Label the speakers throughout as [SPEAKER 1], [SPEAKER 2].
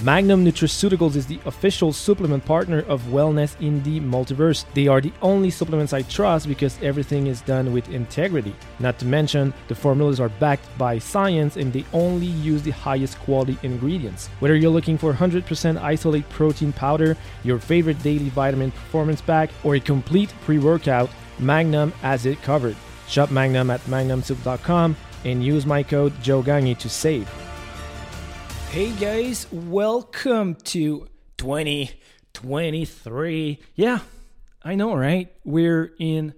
[SPEAKER 1] Magnum Nutraceuticals is the official supplement partner of Wellness in the Multiverse. They are the only supplements I trust because everything is done with integrity. Not to mention, the formulas are backed by science and they only use the highest quality ingredients. Whether you're looking for 100% isolate protein powder, your favorite daily vitamin performance pack, or a complete pre workout, Magnum has it covered. Shop Magnum at magnumsupps.com and use my code JOGAGNE to save. Hey guys, welcome to 2023. Yeah, I know, right? We're in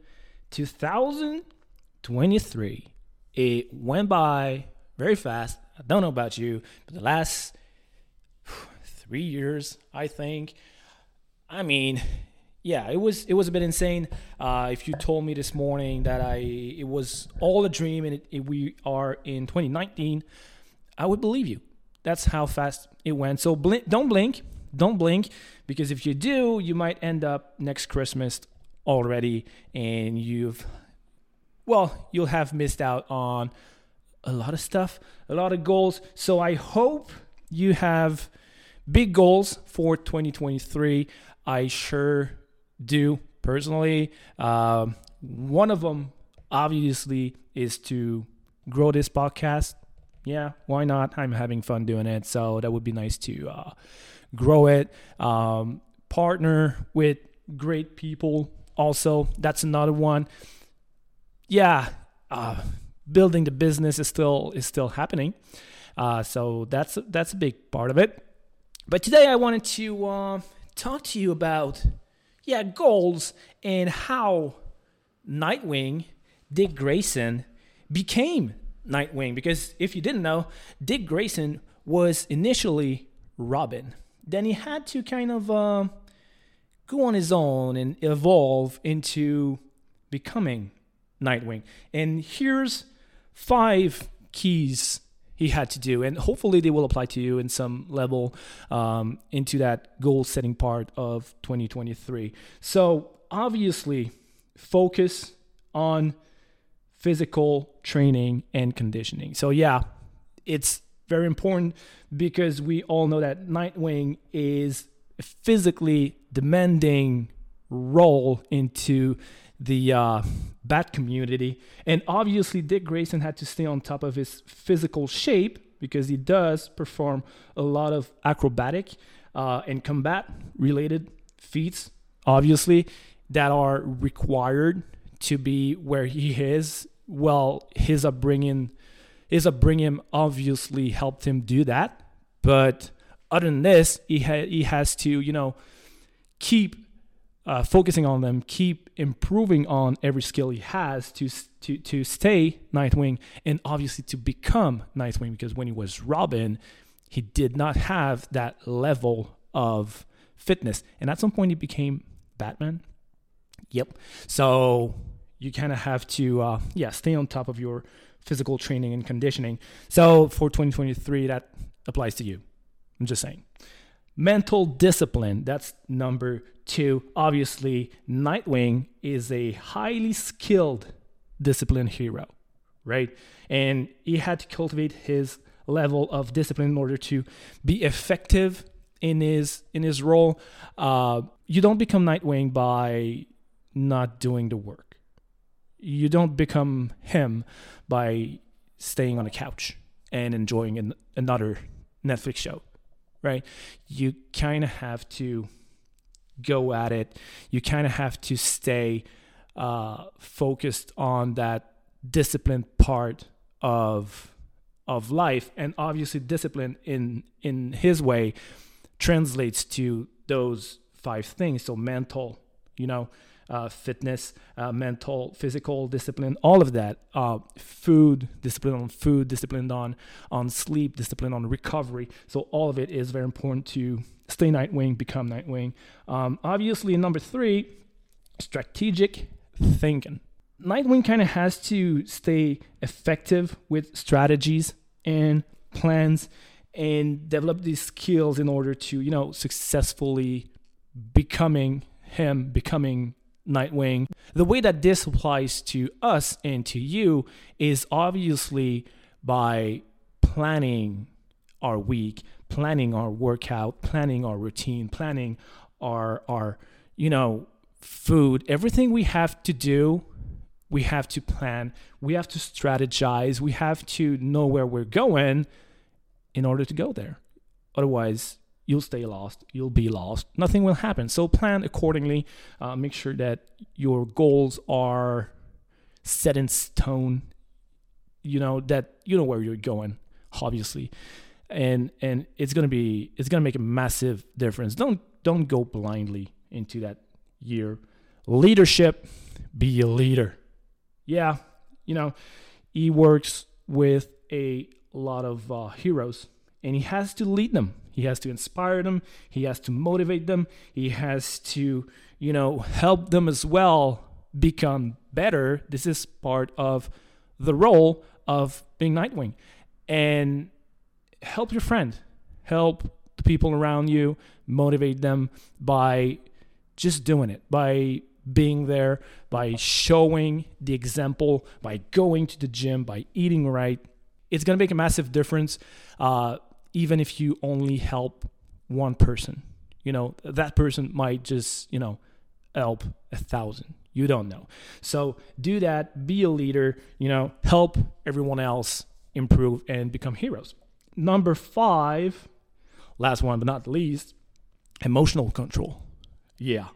[SPEAKER 1] 2023. It went by very fast. I don't know about you, but the last three years, I think. I mean, yeah, it was it was a bit insane. Uh, if you told me this morning that I it was all a dream and it, it, we are in 2019, I would believe you that's how fast it went. So don't blink, don't blink, because if you do, you might end up next Christmas already, and you've, well, you'll have missed out on a lot of stuff, a lot of goals. So I hope you have big goals for 2023. I sure do personally. Um, one of them, obviously, is to grow this podcast yeah, why not? I'm having fun doing it. So that would be nice to uh, grow it, um, partner with great people. Also, that's another one. Yeah, uh, building the business is still is still happening. Uh, so that's that's a big part of it. But today I wanted to uh, talk to you about yeah goals and how Nightwing Dick Grayson became Nightwing because if you didn't know, Dick Grayson was initially Robin. Then he had to kind of uh, go on his own and evolve into becoming Nightwing. And here's five keys he had to do, and hopefully they will apply to you in some level um, into that goal setting part of 2023. So obviously, focus on physical training and conditioning. So, yeah, it's very important because we all know that Nightwing is a physically demanding role into the uh, bat community. And obviously, Dick Grayson had to stay on top of his physical shape because he does perform a lot of acrobatic uh, and combat related feats, obviously, that are required to be where he is well, his upbringing, his upbringing obviously helped him do that. But other than this, he ha- he has to you know keep uh, focusing on them, keep improving on every skill he has to to to stay Nightwing, and obviously to become Nightwing. Because when he was Robin, he did not have that level of fitness, and at some point he became Batman. Yep. So you kind of have to uh, yeah stay on top of your physical training and conditioning. So for 2023 that applies to you. I'm just saying. Mental discipline that's number two. Obviously nightwing is a highly skilled disciplined hero right? And he had to cultivate his level of discipline in order to be effective in his in his role. Uh, you don't become nightwing by not doing the work you don't become him by staying on a couch and enjoying an, another Netflix show, right? You kind of have to go at it. You kind of have to stay uh, focused on that disciplined part of of life, and obviously, discipline in in his way translates to those five things. So mental, you know, uh, fitness, uh, mental, physical discipline, all of that. Uh, food, discipline on food, discipline on on sleep, discipline on recovery. So all of it is very important to stay Nightwing, become Nightwing. Um, obviously, number three, strategic thinking. Nightwing kind of has to stay effective with strategies and plans and develop these skills in order to, you know, successfully becoming him, becoming Nightwing. The way that this applies to us and to you is obviously by planning our week, planning our workout, planning our routine, planning our our you know food, everything we have to do, we have to plan, we have to strategize, we have to know where we're going in order to go there. Otherwise, you'll stay lost, you'll be lost, nothing will happen. So plan accordingly, uh, make sure that your goals are set in stone, you know, that you know where you're going, obviously. And and it's gonna be it's gonna make a massive difference. Don't don't go blindly into that year. Leadership, be a leader. Yeah, you know, he works with a lot of uh, heroes and he has to lead them. He has to inspire them. He has to motivate them. He has to, you know, help them as well become better. This is part of the role of being Nightwing. And help your friend, help the people around you, motivate them by just doing it, by being there, by showing the example, by going to the gym, by eating right. It's going to make a massive difference, uh, even if you only help one person. You know, that person might just, you know, help a thousand. You don't know. So do that, be a leader, you know, help everyone else improve and become heroes. Number five, last one but not least, emotional control. Yeah.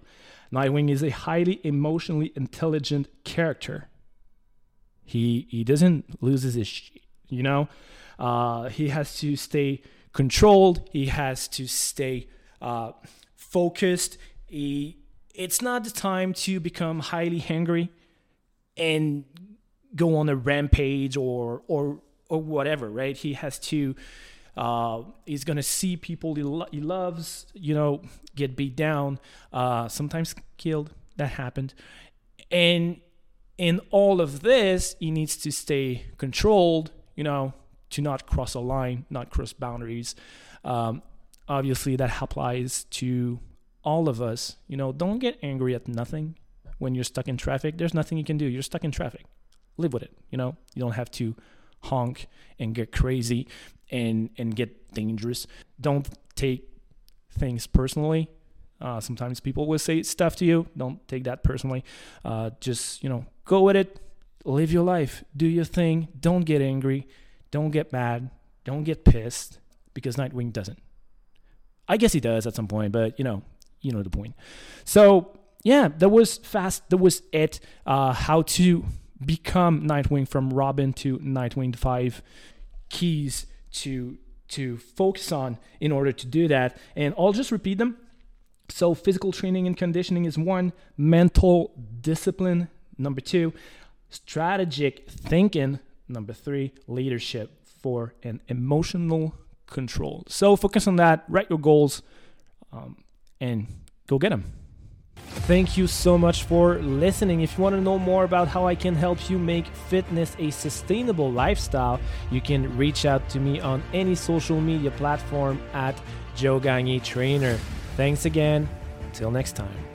[SPEAKER 1] Nightwing is a highly emotionally intelligent character. He he doesn't lose his you know. Uh, he has to stay controlled. He has to stay uh, focused. He, it's not the time to become highly hungry and go on a rampage or or or whatever. Right? He has to uh, he's gonna see people he, lo- he, loves, you know, get beat down, uh, sometimes killed. That happened, and in all of this, he needs to stay controlled, you know, to not cross a line, not cross boundaries. Um, obviously, that applies to all of us. You know, don't get angry at nothing when you're stuck in traffic. There's nothing you can do. You're stuck in traffic. Live with it. You know, you don't have to honk and get crazy and and get dangerous. Don't take things personally. Uh, sometimes people will say stuff to you. Don't take that personally. Uh, just you know, go with it. Live your life. Do your thing. Don't get angry. Don't get mad. Don't get pissed because Nightwing doesn't. I guess he does at some point, but you know, you know the point. So yeah, that was fast. That was it. Uh, how to become Nightwing from Robin to Nightwing Five keys to to focus on in order to do that. And I'll just repeat them. So physical training and conditioning is one, mental discipline number 2, strategic thinking number 3, leadership for an emotional control. So focus on that, write your goals um, and go get them. Thank you so much for listening. If you want to know more about how I can help you make fitness a sustainable lifestyle, you can reach out to me on any social media platform at Joe Trainer. Thanks again. Until next time.